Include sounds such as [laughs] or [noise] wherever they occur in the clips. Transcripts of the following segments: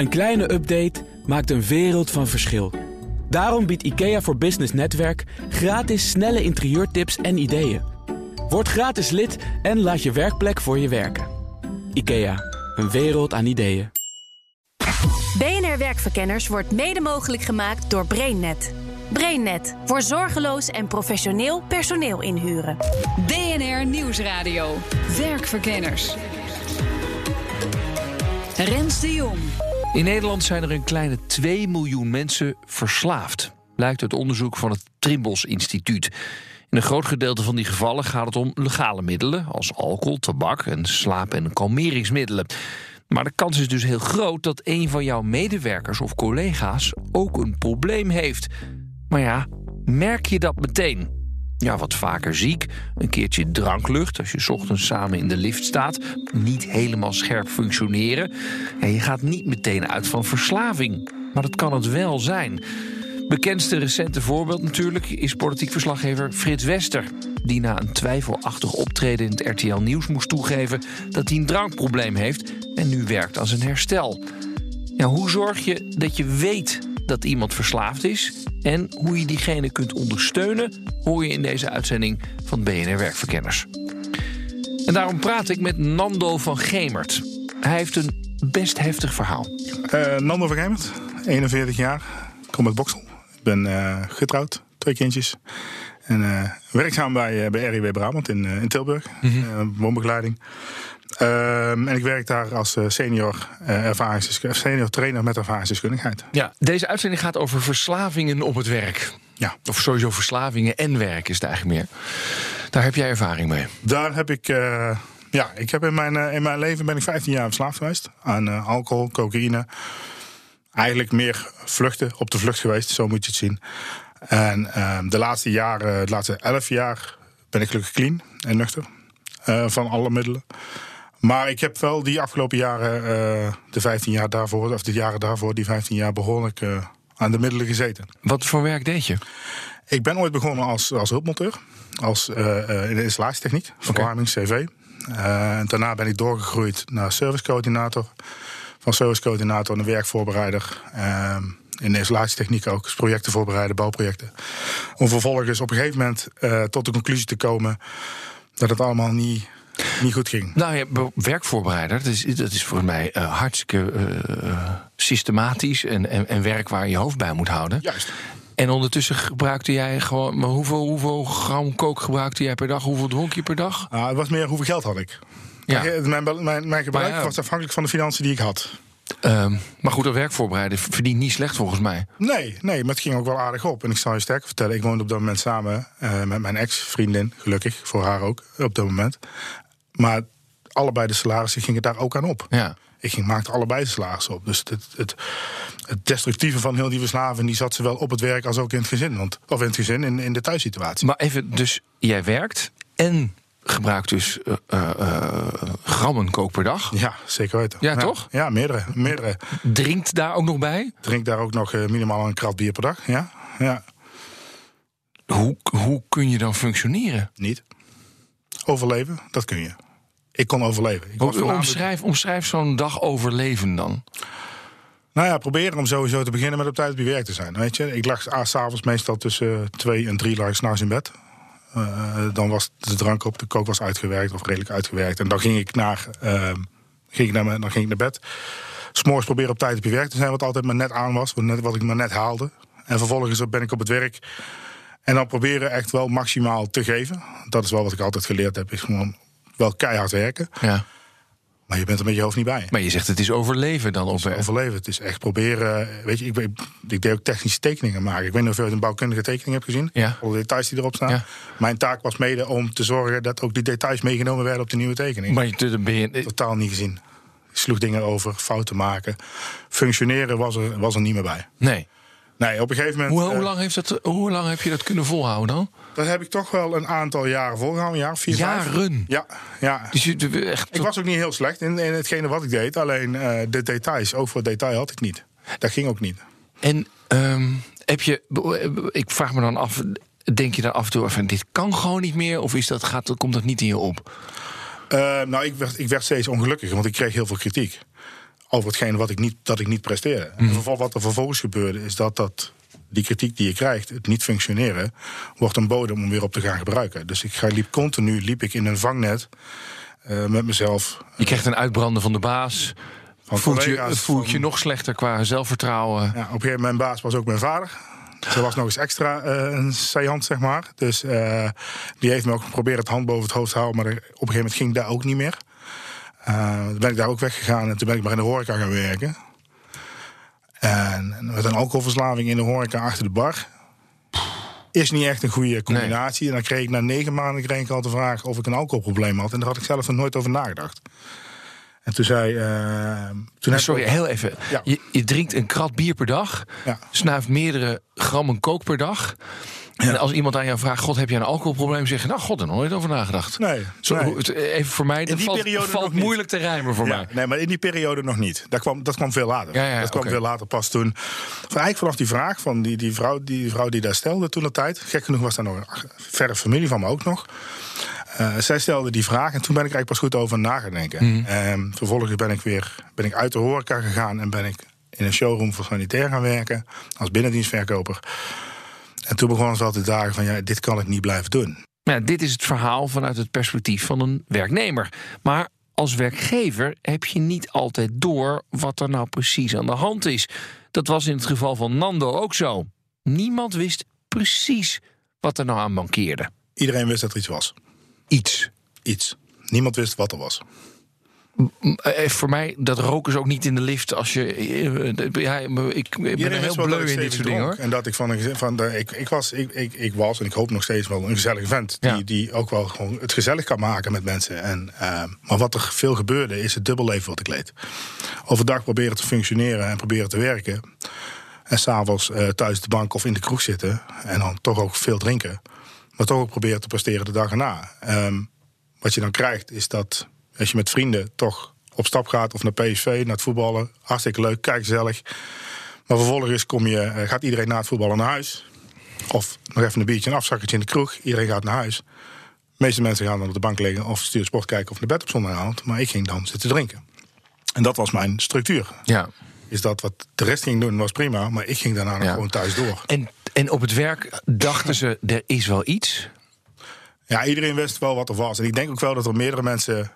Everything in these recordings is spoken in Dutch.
Een kleine update maakt een wereld van verschil. Daarom biedt IKEA voor Business Netwerk gratis snelle interieurtips en ideeën. Word gratis lid en laat je werkplek voor je werken. IKEA, een wereld aan ideeën. BNR Werkverkenners wordt mede mogelijk gemaakt door BrainNet. BrainNet voor zorgeloos en professioneel personeel inhuren. BNR Nieuwsradio. Werkverkenners. Rens de Jong. In Nederland zijn er een kleine 2 miljoen mensen verslaafd. Blijkt uit onderzoek van het Trimbos Instituut. In een groot gedeelte van die gevallen gaat het om legale middelen, als alcohol, tabak en slaap- en kalmeringsmiddelen. Maar de kans is dus heel groot dat een van jouw medewerkers of collega's ook een probleem heeft. Maar ja, merk je dat meteen? Ja, wat vaker ziek, een keertje dranklucht als je ochtends samen in de lift staat, niet helemaal scherp functioneren. Ja, je gaat niet meteen uit van verslaving, maar dat kan het wel zijn. Bekendste recente voorbeeld natuurlijk is politiek verslaggever Frits Wester. Die na een twijfelachtig optreden in het RTL Nieuws moest toegeven dat hij een drankprobleem heeft en nu werkt aan zijn herstel. Ja, hoe zorg je dat je weet dat iemand verslaafd is en hoe je diegene kunt ondersteunen, hoor je in deze uitzending van BNR Werkverkenners. En daarom praat ik met Nando van Gemert. Hij heeft een best heftig verhaal. Uh, Nando van Gemert, 41 jaar, kom uit Boksel. Ik ben uh, getrouwd, twee kindjes. En uh, werkzaam bij, bij RIW Brabant in, in Tilburg, mm -hmm. woonbegeleiding. Um, en ik werk daar als senior, uh, senior trainer met ervaringsdeskundigheid. Ja, deze uitzending gaat over verslavingen op het werk. Ja. Of sowieso verslavingen en werk is het eigenlijk meer. Daar heb jij ervaring mee? Daar heb ik. Uh, ja, ik heb in mijn, uh, in mijn leven ben ik 15 jaar verslaafd geweest aan uh, alcohol, cocaïne. Eigenlijk meer vluchten, op de vlucht geweest, zo moet je het zien. En de laatste jaren, de laatste 11 jaar, ben ik gelukkig clean en nuchter van alle middelen. Maar ik heb wel die afgelopen jaren, uh, de 15 jaar daarvoor, of de jaren daarvoor, die 15 jaar behoorlijk uh, aan de middelen gezeten. Wat voor werk deed je? Ik ben ooit begonnen als, als hulpmonteur, als, in de installatietechniek, verwarming, CV. en daarna ben ik doorgegroeid naar servicecoördinator. Van servicecoördinator naar werkvoorbereider. In de installatietechniek ook, dus projecten voorbereiden, bouwprojecten. Om vervolgens op een gegeven moment tot de conclusie te komen dat het allemaal niet niet goed ging. Nou ja, werkvoorbereider, dat is, dat is volgens mij uh, hartstikke uh, systematisch en, en, en, werk waar je hoofd bij moet houden. Juist. En ondertussen gebruikte jij gewoon. Maar hoeveel, hoeveel gram kook gebruikte jij per dag? Hoeveel dronk je per dag? Nou, het was meer hoeveel geld had ik. Ja. Mijn, mijn, mijn gebruik ja, was afhankelijk van de financiën die ik had. Um, maar goed, een werkvoorbereider verdient niet slecht volgens mij. Nee, nee, maar het ging ook wel aardig op. En ik zal je sterker vertellen, ik woonde op dat moment samen uh, met mijn ex-vriendin, gelukkig, voor haar ook, op dat moment. Maar allebei de salarissen gingen daar ook aan op. Ja. Ik ging, maakte allebei de salarissen op. Dus het, het, het destructieve van heel die verslaving... die zat zowel op het werk als ook in het gezin. Want, of in het gezin, in, in de thuissituatie. Maar even, dus jij werkt en gebruikt dus uh, uh, grammen kook per dag. Ja, zeker weten. Ja, toch? Ja, meerdere, meerdere. Drinkt daar ook nog bij? Drink daar ook nog minimaal een krat bier per dag, ja. ja. Hoe, hoe kun je dan functioneren? Niet. Overleven, dat kun je. Ik kon overleven. Ik omschrijf, omschrijf zo'n dag overleven dan. Nou ja, proberen om sowieso te beginnen met op tijd je werk te zijn. Weet je, ik lag s'avonds meestal tussen twee en drie lag s'nachts in bed. Uh, dan was de drank op, de kook was uitgewerkt of redelijk uitgewerkt. En dan ging ik naar, uh, ging ik naar, dan ging ik naar bed. S'morgens proberen op tijd op je werk te zijn, wat altijd maar net aan was, wat, net, wat ik maar net haalde. En vervolgens ben ik op het werk. En dan proberen echt wel maximaal te geven. Dat is wel wat ik altijd geleerd heb. Is gewoon wel keihard werken. Ja. Maar je bent er met je hoofd niet bij. Maar je zegt het is overleven dan op Overleven. Het is echt proberen. Weet je, ik, ik, deed ook technische tekeningen maken. Ik weet niet of je een bouwkundige tekening hebt gezien. Ja. Alle details die erop staan. Ja. Mijn taak was mede om te zorgen dat ook die details meegenomen werden op de nieuwe tekening. Maar je, ben je... Totaal niet gezien. Ik sloeg dingen over, fouten maken. Functioneren was er, was er niet meer bij. Nee. Nee, op een gegeven moment. Hoe, hoe, lang, heeft dat, hoe lang heb je dat kunnen volhouden dan? Dat heb ik toch wel een aantal jaren volgehouden. Jaar, vier, Jaren? Vijf. Ja, ja. Dus je, echt... Ik was ook niet heel slecht in, in hetgene wat ik deed. Alleen uh, de details, ook voor detail had ik niet. Dat ging ook niet. En um, heb je, ik vraag me dan af, denk je dan af en toe van dit kan gewoon niet meer? Of is dat, gaat, komt dat niet in je op? Uh, nou, ik werd, ik werd steeds ongelukkiger, want ik kreeg heel veel kritiek over hetgeen wat ik niet, dat ik niet presteerde. Mhm. En vervol- wat er vervolgens gebeurde, is dat, dat die kritiek die je krijgt, het niet functioneren, wordt een bodem om weer op te gaan gebruiken. Dus ik ga, liep continu liep ik in een vangnet eh, met mezelf. Je krijgt een uitbranden van de baas. Van voelt je, voelt je nog slechter qua zelfvertrouwen. Ja, op een gegeven moment, mijn baas was ook mijn vader. Ze was nog eens extra eh, een saillant, zeg maar. Dus eh, die heeft me ook geprobeerd het hand boven het hoofd te houden. Maar op een gegeven moment ging dat ook niet meer. Eh, toen ben ik daar ook weggegaan en toen ben ik maar in de horeca gaan werken. En met een alcoholverslaving in de horeca achter de bar. Is niet echt een goede combinatie. En dan kreeg ik na negen maanden kreeg ik al de vraag of ik een alcoholprobleem had. En daar had ik zelf nog nooit over nagedacht. En toen zei... eh, toen Sorry, heel even. Ja. Je, je drinkt een krat bier per dag. Ja. Snuift meerdere grammen kook per dag. En als iemand aan jou vraagt: God, heb je een alcoholprobleem? Zeg je: Nou, God, er nog nooit over nagedacht. Nee, Zo, nee. het- Even voor mij, dat die valt, periode valt moeilijk te rijmen voor Ja, mij. nee, maar in die periode nog niet. Dat kwam, dat kwam veel later. Ja, ja, dat kwam veel later pas toen. Eigenlijk vanaf die vraag van die, die, vrouw, die vrouw die daar stelde toen de tijd. Gek genoeg was daar nog een verre familie van me ook nog. Eh, zij stelde die vraag en toen ben ik eigenlijk pas goed over na gaan denken. Mhm. En vervolgens ben ik weer ben ik uit de horeca gegaan en ben ik in een showroom voor sanitair gaan werken als binnendienstverkoper. En toen begon het wel te dagen van ja, dit kan ik niet blijven doen. Ja, dit is het verhaal vanuit het perspectief van een werknemer. Maar als werkgever heb je niet altijd door wat er nou precies aan de hand is. Dat was in het geval van Nando ook zo. Niemand wist precies wat er nou aan mankeerde. Iedereen wist dat er iets was. Iets. Iets. Niemand wist wat er was. Eh, voor mij, dat roken ze ook niet in de lift als je. eh, ja, ik, ben Iedereen heel bleu in dit soort dingen hoor. En dat ik van, een, van de, ik, ik, was, ik, ik, ik was, en ik hoop nog steeds wel, een gezellige vent. Die, Ja. die ook wel gewoon het gezellig kan maken met mensen. En, eh, maar wat er veel gebeurde, is het dubbelleven wat ik leed. Overdag proberen te functioneren en proberen te werken. En s'avonds eh thuis op de bank of in de kroeg zitten. En dan toch ook veel drinken. Maar toch ook proberen te presteren de dag erna. Ehm, wat je dan krijgt, is dat als je met vrienden toch op stap gaat of naar PSV, naar het voetballen. Hartstikke leuk, kijk gezellig. Maar vervolgens kom je, eh, gaat iedereen na het voetballen naar huis. Of nog even een biertje, een afzakkertje in de kroeg. Iedereen gaat naar huis. De meeste mensen gaan dan op de bank liggen of sturen sport kijken of naar bed op zondagavond. Maar ik ging dan zitten drinken. En dat was mijn structuur. Ja. Is dat wat de rest ging doen was prima, maar ik ging daarna nog Ja. gewoon thuis door. En, en op het werk dachten ze: er is wel iets. Ja, iedereen wist wel wat er was. En ik denk ook wel dat er meerdere mensen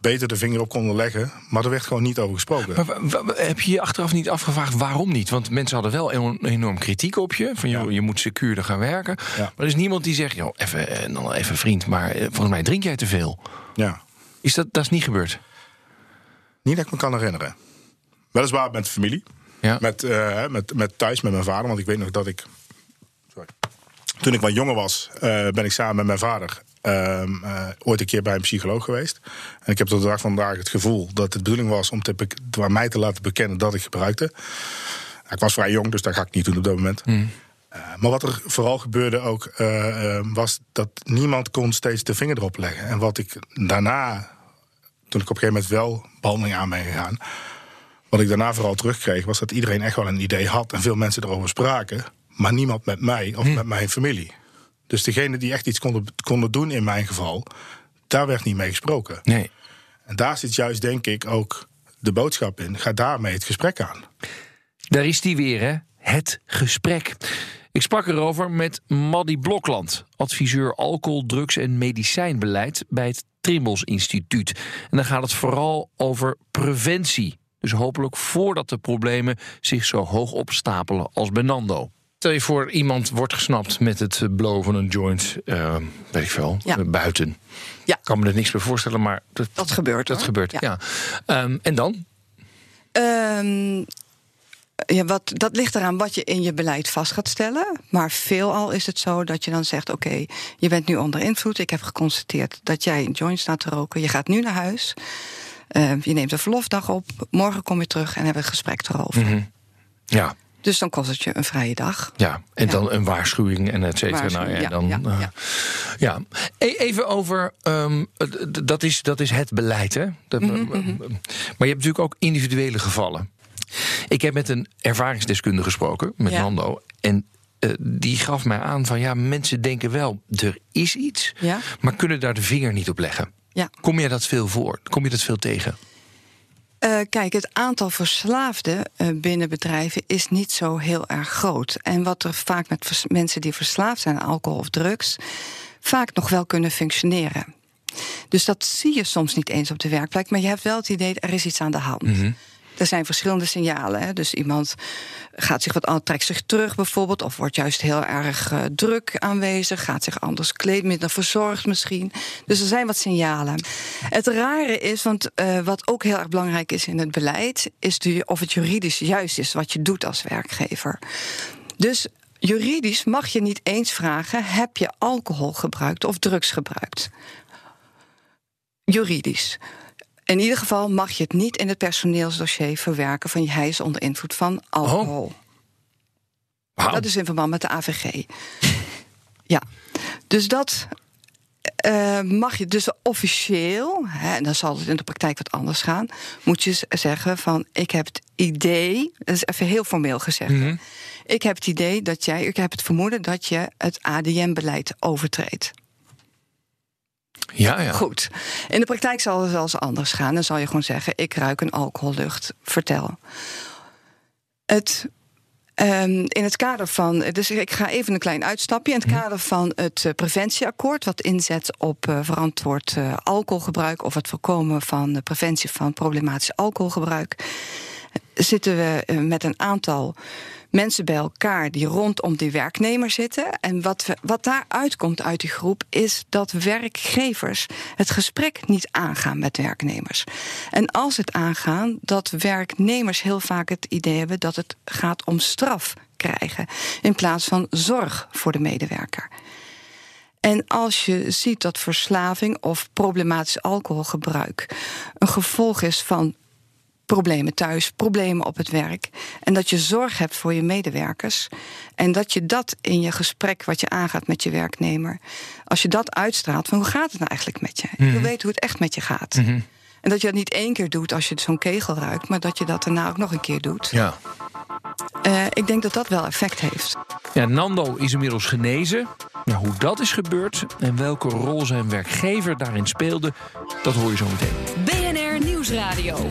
beter de vinger op konden leggen. Maar er werd gewoon niet over gesproken. Maar heb je je achteraf niet afgevraagd waarom niet? Want mensen hadden wel enorm, enorm kritiek op je. Van joh, Ja. je moet secuurder gaan werken. Ja. Maar er is niemand die zegt: joh, even, eh, dan even vriend, maar eh, volgens mij drink jij te veel. Ja. Is dat, dat is niet gebeurd? Niet dat ik me kan herinneren. Weliswaar met de familie. Ja. Met, eh, met, met thuis met mijn vader. Want ik weet nog dat ik. Sorry. Toen ik wat jonger was, ben ik samen met mijn vader. Ehm, eh, ooit een keer bij een psycholoog geweest. En ik heb tot de dag van vandaag het gevoel dat het de bedoeling was om te, aan mij te laten bekennen dat ik gebruikte. Ik was vrij jong, dus dat ga ik niet doen op dat moment. Eh, maar wat er vooral gebeurde ook, eh, was dat niemand kon steeds de vinger erop leggen. En wat ik daarna, toen ik op een gegeven moment wel behandeling aan ben gegaan, wat ik daarna vooral terugkreeg, was dat iedereen echt wel een idee had en veel mensen erover spraken, maar niemand met mij of met mijn familie. Dus degene die echt iets konden, konden doen in mijn geval, daar werd niet mee gesproken. Nee. En daar zit juist, denk ik, ook de boodschap in. Ga daarmee het gesprek aan. Daar is die weer, hè? Het gesprek. Ik sprak erover met Maddy Blokland, adviseur alcohol, drugs en medicijnbeleid bij het Trimbos Instituut. En dan gaat het vooral over preventie. Dus hopelijk voordat de problemen zich zo hoog opstapelen als bij Nando. Stel je voor, iemand wordt gesnapt met het blowen van een joint, eh, weet ik veel, Ja. eh, buiten. Ja. Ik kan me er niks bij voorstellen, maar dat, Dat gebeurt, Dat hoor. gebeurt, ja. Ja. Ehm, en dan? Ehm, ja, wat, dat ligt eraan wat je in je beleid vast gaat stellen. Maar veelal is het zo dat je dan zegt: Oké, je bent nu onder invloed. Ik heb geconstateerd dat jij een joint staat te roken. Je gaat nu naar huis. Ehm, je neemt een verlofdag op. Morgen kom je terug en hebben we een gesprek erover. Mhm. Ja. Dus dan kost het je een vrije dag. Ja, en Ja. dan een waarschuwing en et cetera. Nou, ja, ja, dan, ja, eh, ja. ja. E- Even over, ehm, dat, is, dat is het beleid, hè? Dat, Mhm, Maar je hebt natuurlijk ook individuele gevallen. Ik heb met een ervaringsdeskundige gesproken, met. Nando. En eh, die gaf mij aan van, ja, mensen denken wel, er is iets... Maar kunnen daar de vinger niet op leggen. Ja. Kom je dat veel voor? Kom je dat veel tegen? Uh, kijk, het aantal verslaafden uh, binnen bedrijven is niet zo heel erg groot. En wat er vaak met mensen die verslaafd zijn aan alcohol of drugs, vaak nog wel kunnen functioneren. Dus dat zie je soms niet eens op de werkplek, maar je hebt wel het idee er is iets aan de hand. -hmm. Er zijn verschillende signalen. Hè. Dus iemand gaat zich wat trekt zich terug bijvoorbeeld, of wordt juist heel erg uh, druk aanwezig, gaat zich anders kleden, minder verzorgd misschien. Dus er zijn wat signalen. Het rare is, want uh, wat ook heel erg belangrijk is in het beleid, is of het juridisch juist is wat je doet als werkgever. Dus juridisch mag je niet eens vragen: heb je alcohol gebruikt of drugs gebruikt? Juridisch. In ieder geval mag je het niet in het personeelsdossier verwerken van hij is onder invloed van alcohol. Oh. Wow. Dat is in verband met de AVG. ja, dus dat uh, mag je dus officieel, hè, en dan zal het in de praktijk wat anders gaan, moet je zeggen van ik heb het idee, dat is even heel formeel gezegd. Mm -hmm. Ik heb het idee dat jij, ik heb het vermoeden dat je het ADM-beleid overtreedt. Ja, ja. Goed. In de praktijk zal het zelfs anders gaan. Dan zal je gewoon zeggen: ik ruik een alcohollucht. Vertel. Het Um, in het kader van, dus ik ga even een klein uitstapje. In het kader van het uh, preventieakkoord, wat inzet op uh, verantwoord uh, alcoholgebruik of het voorkomen van de preventie van problematisch alcoholgebruik, zitten we met een aantal mensen bij elkaar die rondom die werknemer zitten. En wat, we, wat daar uitkomt uit die groep is dat werkgevers het gesprek niet aangaan met werknemers. En als het aangaan, dat werknemers heel vaak het idee hebben dat het gaat om straf krijgen in plaats van zorg voor de medewerker. En als je ziet dat verslaving of problematisch alcoholgebruik een gevolg is van problemen thuis, problemen op het werk. En dat je zorg hebt voor je medewerkers. En dat je dat in je gesprek wat je aangaat met je werknemer, als je dat uitstraalt van hoe gaat het nou eigenlijk met je? Mm -hmm. Je wil weten hoe het echt met je gaat. Mm -hmm. En dat je dat niet één keer doet als je zo'n kegel ruikt, maar dat je dat daarna ook nog een keer doet. Ja. Uh, ik denk dat dat wel effect heeft. Ja, Nando is inmiddels genezen. Nou, hoe dat is gebeurd en welke rol zijn werkgever daarin speelde, dat hoor je zo meteen. BNR Nieuwsradio.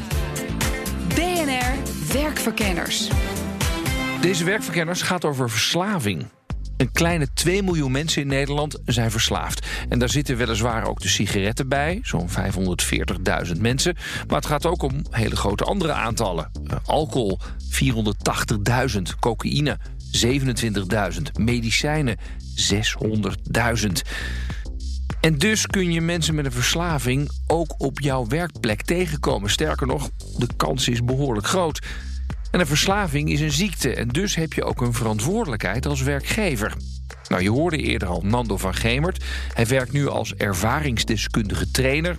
BNR Werkverkenners. Deze werkverkenners gaat over verslaving. Een kleine 2 miljoen mensen in Nederland zijn verslaafd. En daar zitten weliswaar ook de sigaretten bij, zo'n 540.000 mensen. Maar het gaat ook om hele grote andere aantallen. Uh, alcohol, 480.000. Cocaïne, 27.000. Medicijnen, 600.000. En dus kun je mensen met een verslaving ook op jouw werkplek tegenkomen. Sterker nog, de kans is behoorlijk groot. En een verslaving is een ziekte en dus heb je ook een verantwoordelijkheid als werkgever. Nou, je hoorde eerder al Nando van Gemert. Hij werkt nu als ervaringsdeskundige trainer.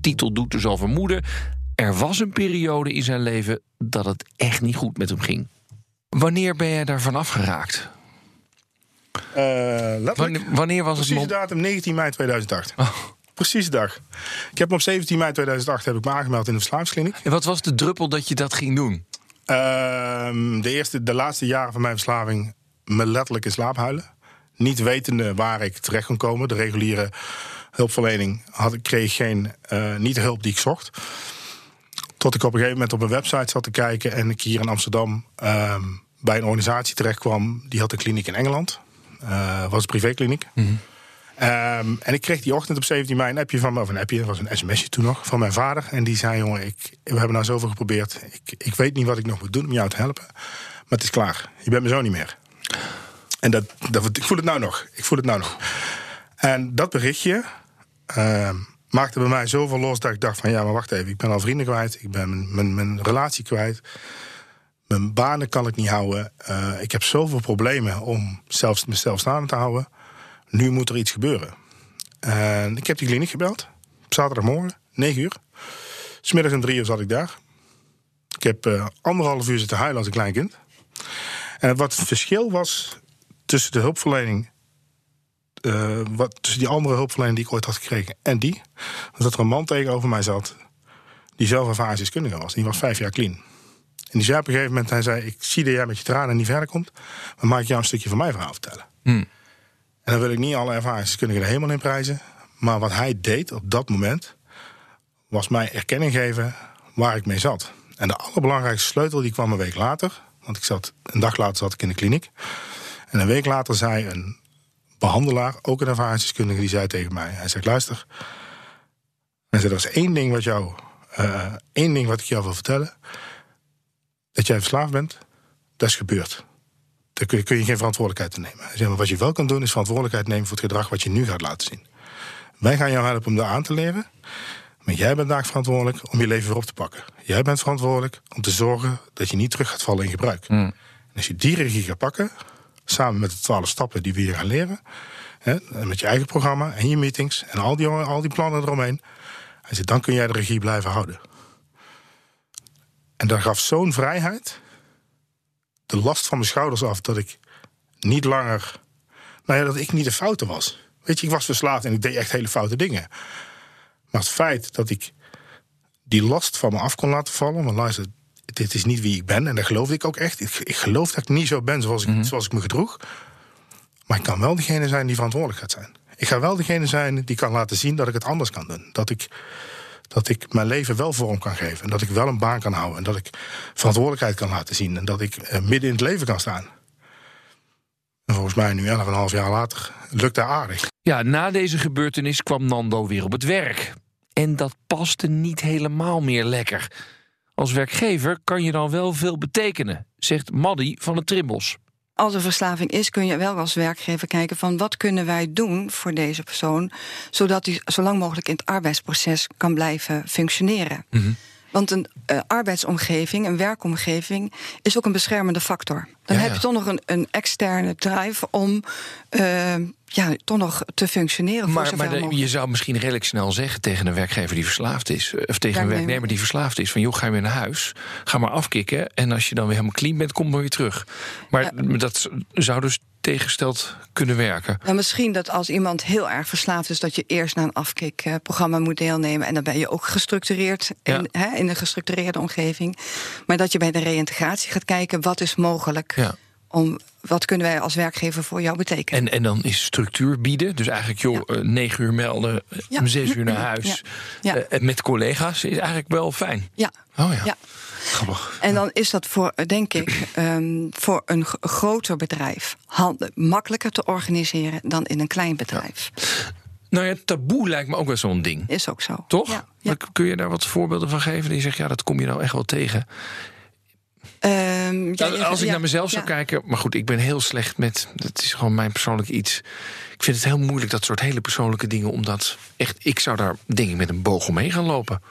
Titel doet dus al vermoeden. Er was een periode in zijn leven dat het echt niet goed met hem ging. Wanneer ben jij daarvan afgeraakt? Uh, wanneer, wanneer, was Precies het? Precies datum 19 mei 2008. Oh. Precies de dag. Ik heb me op 17 mei 2008 heb ik me aangemeld in de verslavingskliniek. En wat was de druppel dat je dat ging doen? Uh, de, eerste, de laatste jaren van mijn verslaving me letterlijk in slaap huilen. Niet wetende waar ik terecht kon komen. De reguliere hulpverlening had, kreeg geen, uh, niet de hulp die ik zocht. Tot ik op een gegeven moment op een website zat te kijken en ik hier in Amsterdam uh, bij een organisatie terecht kwam. Die had een kliniek in Engeland. Uh, was een privékliniek. Mm -hmm. um, en ik kreeg die ochtend op 17 mei een appje van me, of een appje, dat was een sms'je toen nog, van mijn vader. En die zei: Jongen, ik, we hebben nou zoveel geprobeerd. Ik, ik weet niet wat ik nog moet doen om jou te helpen. Maar het is klaar. Je bent me zo niet meer. En dat, dat, ik voel het nou nog. Ik voel het nou nog. En dat berichtje uh, maakte bij mij zoveel los dat ik dacht: van ja, maar wacht even. Ik ben al vrienden kwijt. Ik ben mijn, mijn, mijn relatie kwijt. Mijn banen kan ik niet houden. Uh, ik heb zoveel problemen om zelfs mezelf staande te houden. Nu moet er iets gebeuren. En ik heb die kliniek gebeld. Op zaterdagmorgen, 9 uur. Smiddags om drie uur zat ik daar. Ik heb uh, anderhalf uur zitten huilen als een klein kind. En wat het verschil was tussen de hulpverlening... Wat, tussen die andere hulpverlening die ik ooit had gekregen en die... was dat er een man tegenover mij zat... die zelf ervaringsdeskundige was. Die was vijf jaar clean. En die zei op een gegeven moment, hij zei... ik zie dat jij met je tranen niet verder komt... maar mag ik jou een stukje van mijn verhaal vertellen. Hmm. En dan wil ik niet alle ervaringsdeskundigen er helemaal in prijzen... maar wat hij deed op dat moment... was mij erkenning geven waar ik mee zat. En de allerbelangrijkste sleutel die kwam een week later. Want ik zat, een dag later zat ik in de kliniek. En een week later zei een behandelaar, ook een ervaringsdeskundige, die zei tegen mij: Hij zegt, luister. Hij zei, er is één ding wat jou, eh, één ding wat ik jou wil vertellen. Dat jij verslaafd bent, dat is gebeurd. Daar kun je, kun je geen verantwoordelijkheid in nemen. Zei, maar wat je wel kan doen, is verantwoordelijkheid nemen voor het gedrag wat je nu gaat laten zien. Wij gaan jou helpen om daar aan te leren. Maar jij bent daar verantwoordelijk om je leven weer op te pakken. Jij bent verantwoordelijk om te zorgen dat je niet terug gaat vallen in gebruik. En als je die regie gaat pakken, samen met de twaalf stappen die we hier gaan leren, hè, met je eigen programma en je meetings en al die, al die plannen eromheen, dan kun jij de regie blijven houden. En dat gaf zo'n vrijheid, de last van mijn schouders af, dat ik niet langer, nou ja, dat ik niet de foute was. Weet je, ik was verslaafd en ik deed echt hele foute dingen. Maar het feit dat ik die last van me af kon laten vallen, want luister, dit is niet wie ik ben en dat geloofde ik ook echt. Ik, ik geloof dat ik niet zo ben zoals ik, zoals ik me gedroeg. Maar ik kan wel degene zijn die verantwoordelijk gaat zijn. Ik ga wel degene zijn die kan laten zien dat ik het anders kan doen. Dat ik, dat ik mijn leven wel vorm kan geven. En dat ik wel een baan kan houden. En dat ik verantwoordelijkheid kan laten zien. En dat ik eh, midden in het leven kan staan. En volgens mij nu 11,5 jaar later lukt dat aardig. Ja, na deze gebeurtenis kwam Nando weer op het werk. En dat paste niet helemaal meer lekker. Als werkgever kan je dan wel veel betekenen, zegt Maddy van het Trimbos. Als er verslaving is, kun je wel als werkgever kijken van wat kunnen wij doen voor deze persoon, zodat hij zo lang mogelijk in het arbeidsproces kan blijven functioneren. Want een eh, arbeidsomgeving, een werkomgeving, is ook een beschermende factor. Dan Ja, heb ja. je toch nog een, een externe drive om eh, ja, toch nog te functioneren. voor Maar, zoveel maar de- je zou misschien redelijk snel zeggen tegen een werkgever die verslaafd is, eh, of tegen een Werknemer. die verslaafd is: van joh, ga je weer naar huis, ga maar afkicken. En als je dan weer helemaal clean bent, kom maar weer terug. Maar dat zou dus tegengesteld kunnen werken. Nou, misschien dat als iemand heel erg verslaafd is, dat je eerst naar een afkikprogramma moet deelnemen. En dan ben je ook gestructureerd in, hè, in een gestructureerde omgeving. Maar dat je bij de reïntegratie gaat kijken, wat is mogelijk? Ja. Om, wat kunnen wij als werkgever voor jou betekenen? En, en dan is structuur bieden. Dus eigenlijk, joh, eh, negen uur melden, eh, Ja. om zes uur naar huis. Ja. Ja. Eh, met collega's is eigenlijk wel fijn. ja. Oh ja, ja. grappig. En dan is dat voor, eh, denk ik, [clears throat] ehm, voor een groter bedrijf hand- makkelijker te organiseren dan in een klein bedrijf. Nou ja, taboe lijkt me ook wel zo'n ding. Is ook zo. Toch? Ja. Kun je daar wat voorbeelden van geven? Die zegt, ja, dat kom je nou echt wel tegen. Ehm, ja, Nou, je- als ik ja, naar mezelf zou ja. kijken, maar goed, ik ben heel slecht met. Dat is gewoon mijn persoonlijk iets. Ik vind het heel moeilijk, dat soort hele persoonlijke dingen, omdat echt, ik zou daar denk ik met een boog omheen gaan lopen.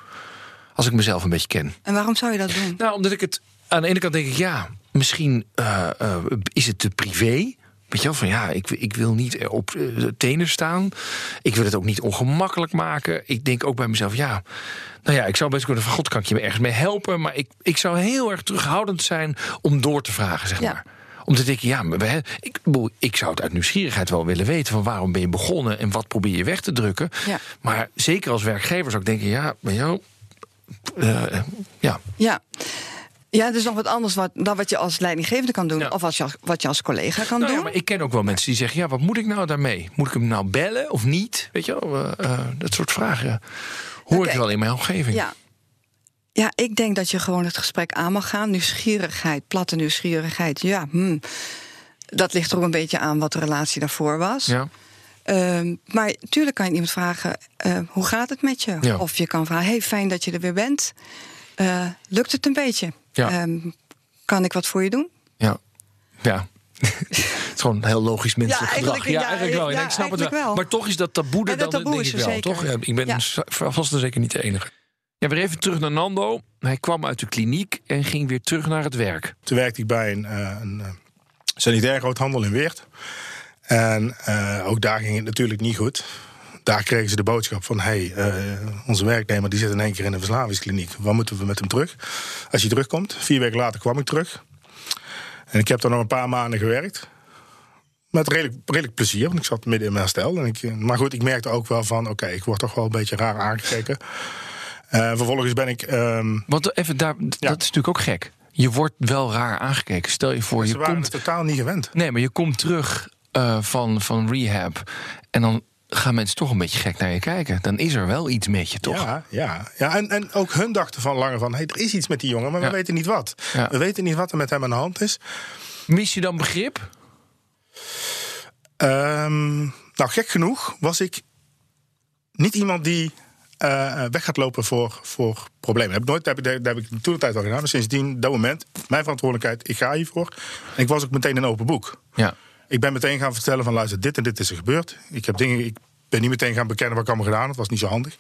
Als ik mezelf een beetje ken. En waarom zou je dat doen? Nou, omdat ik het. Aan de ene kant denk ik, ja, misschien eh, eh, is het te privé. Weet je wel, van ja, ik, ik wil niet op eh, de tenen staan. Ik wil het ook niet ongemakkelijk maken. Ik denk ook bij mezelf, ja, nou ja, ik zou best kunnen van God, kan ik je me ergens mee helpen? Maar ik, ik zou heel erg terughoudend zijn om door te vragen, zeg Ja. maar. Om te denken, ja, maar we, ik, ik zou het uit nieuwsgierigheid wel willen weten van waarom ben je begonnen en wat probeer je weg te drukken. Ja. Maar zeker als werkgever zou ik denken, ja, maar jou, eh, ja, Ja. Ja, het is nog wat anders wat, dan wat je als leidinggevende kan doen. Ja. Of als je, wat je als collega kan Nou ja, doen. maar ik ken ook wel mensen die zeggen: ja, wat moet ik nou daarmee? Moet ik hem nou bellen of niet? Weet je wel, eh, eh, dat soort vragen hoor ik wel in mijn omgeving. Ja. ja, ik denk dat je gewoon het gesprek aan mag gaan. Nieuwsgierigheid, platte nieuwsgierigheid. Ja, hmm. dat ligt er ook een beetje aan wat de relatie daarvoor was. Ja. Ehm, maar natuurlijk kan je iemand vragen: eh, hoe gaat het met je? Ja. Of je kan vragen: hey, fijn dat je er weer bent. Eh, lukt het een beetje? Ja. Ehm, kan ik wat voor je doen? Ja. ja. [laughs] het is gewoon een heel logisch menselijk Ja, gedrag. eigenlijk- Ja, ja, eigenlijk wel. Ja, ja, ik snap het wel. Maar toch is dat taboe er dan, taboe denk is ik wel, zeker. toch? Ja, ik ben vast en zeker niet de enige. Ja, weer even terug naar Nando. Hij kwam uit de kliniek en ging weer terug naar het werk. Toen werkte ik bij een, eh, een eh, sanitair groothandel in Weert. En eh, ook daar ging het natuurlijk niet goed. Daar kregen ze de boodschap van... hey, eh, onze werknemer die zit in één keer in een verslavingskliniek. Wat moeten we met hem terug? Als hij terugkomt, vier weken later kwam ik terug. En ik heb daar nog een paar maanden gewerkt. Met redelijk, redelijk plezier, want ik zat midden in mijn herstel. En ik, maar goed, ik merkte ook wel van... oké, ik word toch wel een beetje raar aangekeken. Eh, vervolgens ben ik... ehm, Want even daar, dat is natuurlijk ook gek. Je wordt wel raar aangekeken. Stel je voor, ze je waren komt totaal niet gewend. Nee, maar je komt terug eh, van, van rehab. En dan gaan mensen toch een beetje gek naar je kijken. Dan is er wel iets met je, toch? Ja, ja. ja en, en ook hun dachten van langer van... Hey, er is iets met die jongen, maar Ja. we weten niet wat. Ja. We weten niet wat er met hem aan de hand is. Mis je dan begrip? Ehm, nou, gek genoeg was ik niet iemand die eh, weg gaat lopen voor, voor problemen. Heb ik nooit, dat heb, ik- dat heb ik toen de tijd al gedaan. Maar sindsdien, dat moment, mijn verantwoordelijkheid, ik ga hiervoor. En ik was ook meteen een open boek. Ja. Ik ben meteen gaan vertellen van luister, dit en dit is er gebeurd. Ik heb dingen, ik ben niet meteen gaan bekennen wat ik allemaal gedaan. had. Dat was niet zo handig.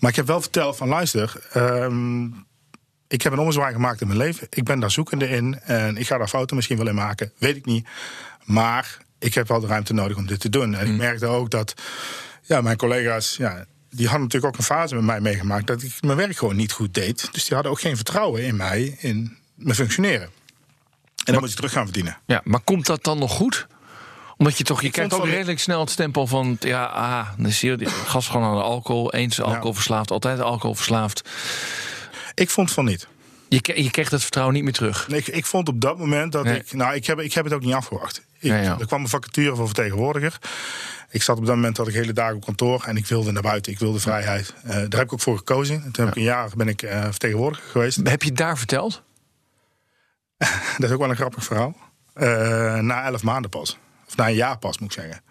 Maar ik heb wel verteld van luister, ehm, ik heb een ommezwaai gemaakt in mijn leven. Ik ben daar zoekende in en ik ga daar fouten misschien wel in maken. Weet ik niet. Maar ik heb wel de ruimte nodig om dit te doen. En ik merkte ook dat ja, mijn collega's, ja, die hadden natuurlijk ook een fase met mij meegemaakt dat ik mijn werk gewoon niet goed deed. Dus die hadden ook geen vertrouwen in mij, in mijn functioneren. En dan moet je terug gaan verdienen. ja. Maar komt dat dan nog goed? Omdat je toch, je Ik krijgt ook redelijk snel het stempel van... ja, ah, dan zie je gast gewoon aan de alcohol. Eens alcoholverslaafd, altijd alcoholverslaafd. Ik vond van niet. Je, je krijgt het vertrouwen niet meer terug. Ik, ik vond op dat moment dat Nee. ik. Nou, ik heb, ik heb het ook niet afgewacht. Ik, ja. Er kwam een vacature voor vertegenwoordiger. Ik zat op dat moment dat ik hele dagen op kantoor en ik wilde naar buiten. Ik wilde vrijheid. Eh, daar heb ik ook voor gekozen. En toen heb ik een jaar ben ik eh, vertegenwoordiger geweest. Heb je het daar verteld? [laughs] Dat is ook wel een grappig verhaal. Eh, na elf maanden pas. Of na een jaar pas, moet ik zeggen.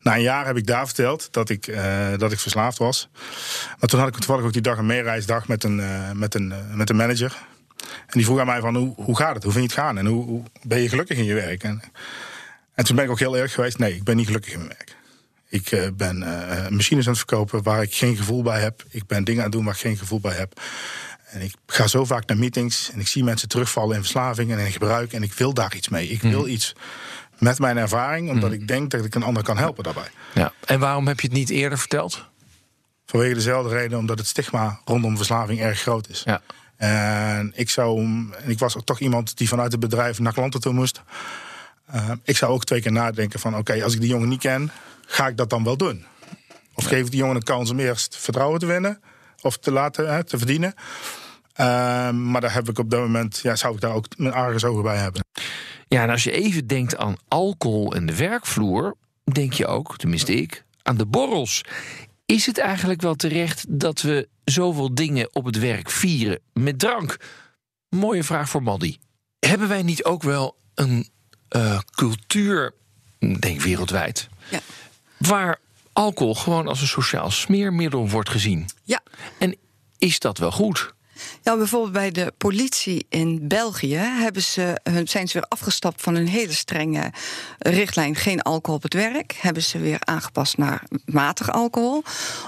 Na een jaar heb ik daar verteld dat ik, eh, dat ik verslaafd was. Maar toen had ik toevallig ook die dag een meereisdag met een, eh, met een, eh, met een manager. En die vroeg aan mij van, hoe, hoe gaat het? Hoe vind je het gaan? En hoe, hoe ben je gelukkig in je werk? En, en toen ben ik ook heel eerlijk geweest. Nee, ik ben niet gelukkig in mijn werk. Ik ben machines aan het verkopen waar ik geen gevoel bij heb. Ik ben dingen aan het doen waar ik geen gevoel bij heb. En ik ga zo vaak naar meetings en ik zie mensen terugvallen in verslaving en in gebruik. En ik wil daar iets mee. Ik wil iets met mijn ervaring, omdat ik denk dat ik een ander kan helpen daarbij. Ja. En waarom heb je het niet eerder verteld? Vanwege dezelfde reden, omdat het stigma rondom verslaving erg groot is. Ja. En ik zou, en ik was ook toch iemand die vanuit het bedrijf naar klanten toe moest. Eh, ik zou ook twee keer nadenken van, oké, als ik die jongen niet ken, ga ik dat dan wel doen? Of geef ik die jongen een kans om eerst vertrouwen te winnen of te laten hè, te verdienen? Eh, maar daar heb ik op dat moment, ja, zou ik daar ook mijn argusogen bij hebben. Ja, en als je even denkt aan alcohol en de werkvloer, denk je ook, tenminste ik, aan de borrels. Is het eigenlijk wel terecht dat we zoveel dingen op het werk vieren met drank? Mooie vraag voor Maddy. Hebben wij niet ook wel een eh, cultuur, denk wereldwijd, Ja. waar alcohol gewoon als een sociaal smeermiddel wordt gezien? Ja. En is dat wel goed? Ja, bijvoorbeeld bij de politie in België hebben ze, zijn ze weer afgestapt van een hele strenge richtlijn geen alcohol op het werk. Hebben ze weer aangepast naar matig alcohol.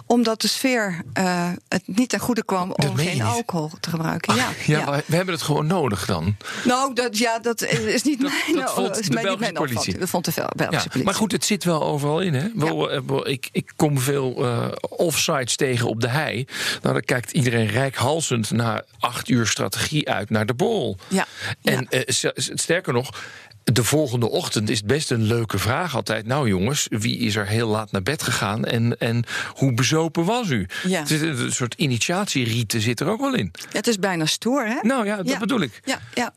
Omdat de sfeer eh, het niet ten goede kwam Dat om geen alcohol te gebruiken. Ja, Ja, we hebben het gewoon nodig dan. Nou, dat, ja, dat is niet Dat- mijn, [laughs] dat vond is de Belgische mijn politie. Dat vond de Belgische Ja, politie. maar goed, het zit wel overal in. Hè? Wel, eh, ik, ik kom veel eh offsites tegen op de hei. Nou, dan kijkt iedereen rijkhalsend na acht uur strategie uit naar de bol. Ja, En eh, sterker nog. De volgende ochtend is het best een leuke vraag altijd. Nou jongens, wie is er heel laat naar bed gegaan en, en hoe bezopen was u? Ja. Het is een, een soort initiatierieten zit er ook wel in. Ja, het is bijna stoer, hè? Nou ja, dat Ja. bedoel ik. Ja, ja.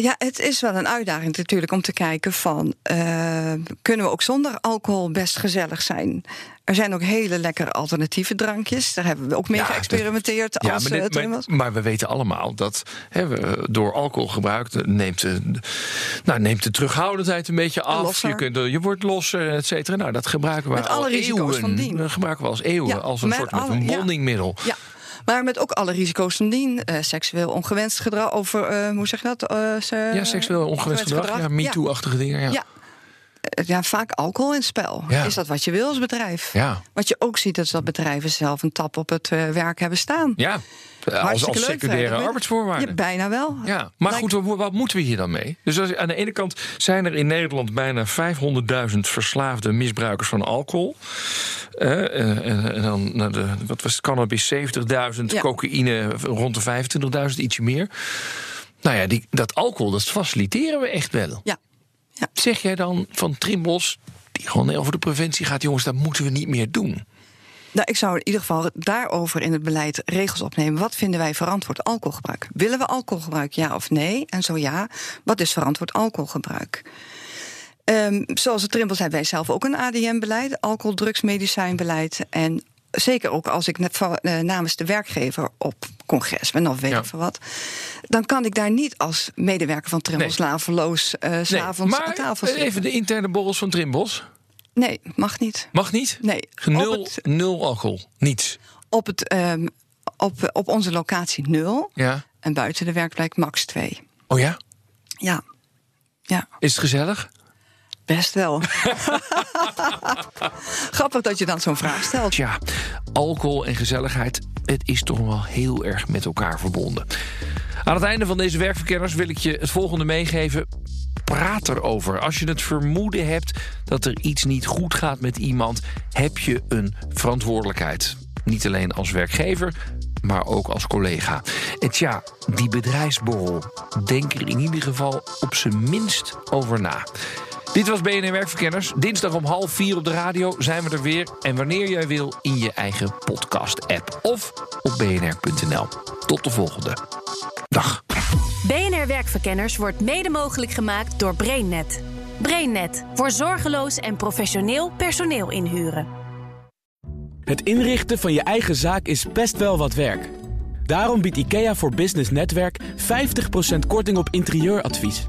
Ja, het is wel een uitdaging natuurlijk om te kijken van... eh, kunnen we ook zonder alcohol best gezellig zijn? Er zijn ook hele lekkere alternatieve drankjes. Daar hebben we ook mee Ja, geëxperimenteerd Ja, als maar, eh, dit- maar, we weten allemaal dat hè, we, door alcoholgebruik eh, neemt de, nou, neemt de terughoudendheid een beetje af. Losser. Je, kunt, je wordt losser, et cetera. Nou, dat gebruiken we Met al alle risico's eeuwen. van dien. Dat gebruiken we als eeuwen Ja, als een soort met alle- een ja. bondingmiddel. Ja, maar met ook alle risico's van dien. eh, seksueel ongewenst gedrag, over, eh, hoe zeg je dat? Eh, Ja, seksueel ongewenst gedrag. Ja, MeToo-achtige dingen. Ja. Ja. Eh, ja, vaak alcohol in het spel. Ja. Is dat wat je wil als bedrijf? Ja. Wat je ook ziet, is dat bedrijven zelf een tap op het eh, werk hebben staan. Ja, als, Hartstikke als leuk, secundaire arbeidsvoorwaarden. Ja, bijna wel. Ja, maar Lijkt- goed, wa- wat moeten we hier dan mee? Dus als, aan de ene kant zijn er in Nederland bijna 500.000 verslaafde misbruikers van alcohol. Eh, en, dan de, wat was het, cannabis 70.000, Ja. cocaïne rond de 25.000, ietsje meer. Nou ja, die, dat alcohol, dat faciliteren we echt wel. Ja. Ja. Zeg jij dan van Trimbos, die gewoon over de preventie gaat, jongens, dat moeten we niet meer doen? Nou, ik zou in ieder geval daarover in het beleid regels opnemen. Wat vinden wij verantwoord alcoholgebruik? Willen we alcoholgebruik, ja of nee? En zo ja, wat is verantwoord alcoholgebruik? Ehm, zoals het Trimbos hebben wij zelf ook een ADM-beleid, alcohol, drugs, medicijnbeleid. En zeker ook als ik eh, namens de werkgever op congres ben of weet Ja. ik wat, dan kan ik daar niet als medewerker van Trimbos Nee. laveloos eh s Nee, s'avonds maar aan tafel zitten. even de interne borrels van Trimbos. Nee, mag niet. Mag niet? Nee, Nul, het, nul alcohol. Niets. op, het, ehm, op, op onze locatie nul Ja. en buiten de werkplek max 2. Oh ja? Ja. Ja, Is het gezellig? Best wel. [laughs] Grappig dat je dan zo'n vraag stelt. Tja, alcohol en gezelligheid, het is toch wel heel erg met elkaar verbonden. Aan het einde van deze werkverkenners wil ik je het volgende meegeven. Praat erover. Als je het vermoeden hebt dat er iets niet goed gaat met iemand, heb je een verantwoordelijkheid. Niet alleen als werkgever, maar ook als collega. En tja, die bedrijfsborrel, denk er in ieder geval op zijn minst over na. Dit was BNR Werkverkenners. Dinsdag om half vier op de radio zijn we er weer. En wanneer jij wil in je eigen podcast-app of op bnr.nl. Tot de volgende. Dag. BNR Werkverkenners wordt mede mogelijk gemaakt door BrainNet. BrainNet voor zorgeloos en professioneel personeel inhuren. Het inrichten van je eigen zaak is best wel wat werk. Daarom biedt IKEA voor Business Netwerk 50% korting op interieuradvies.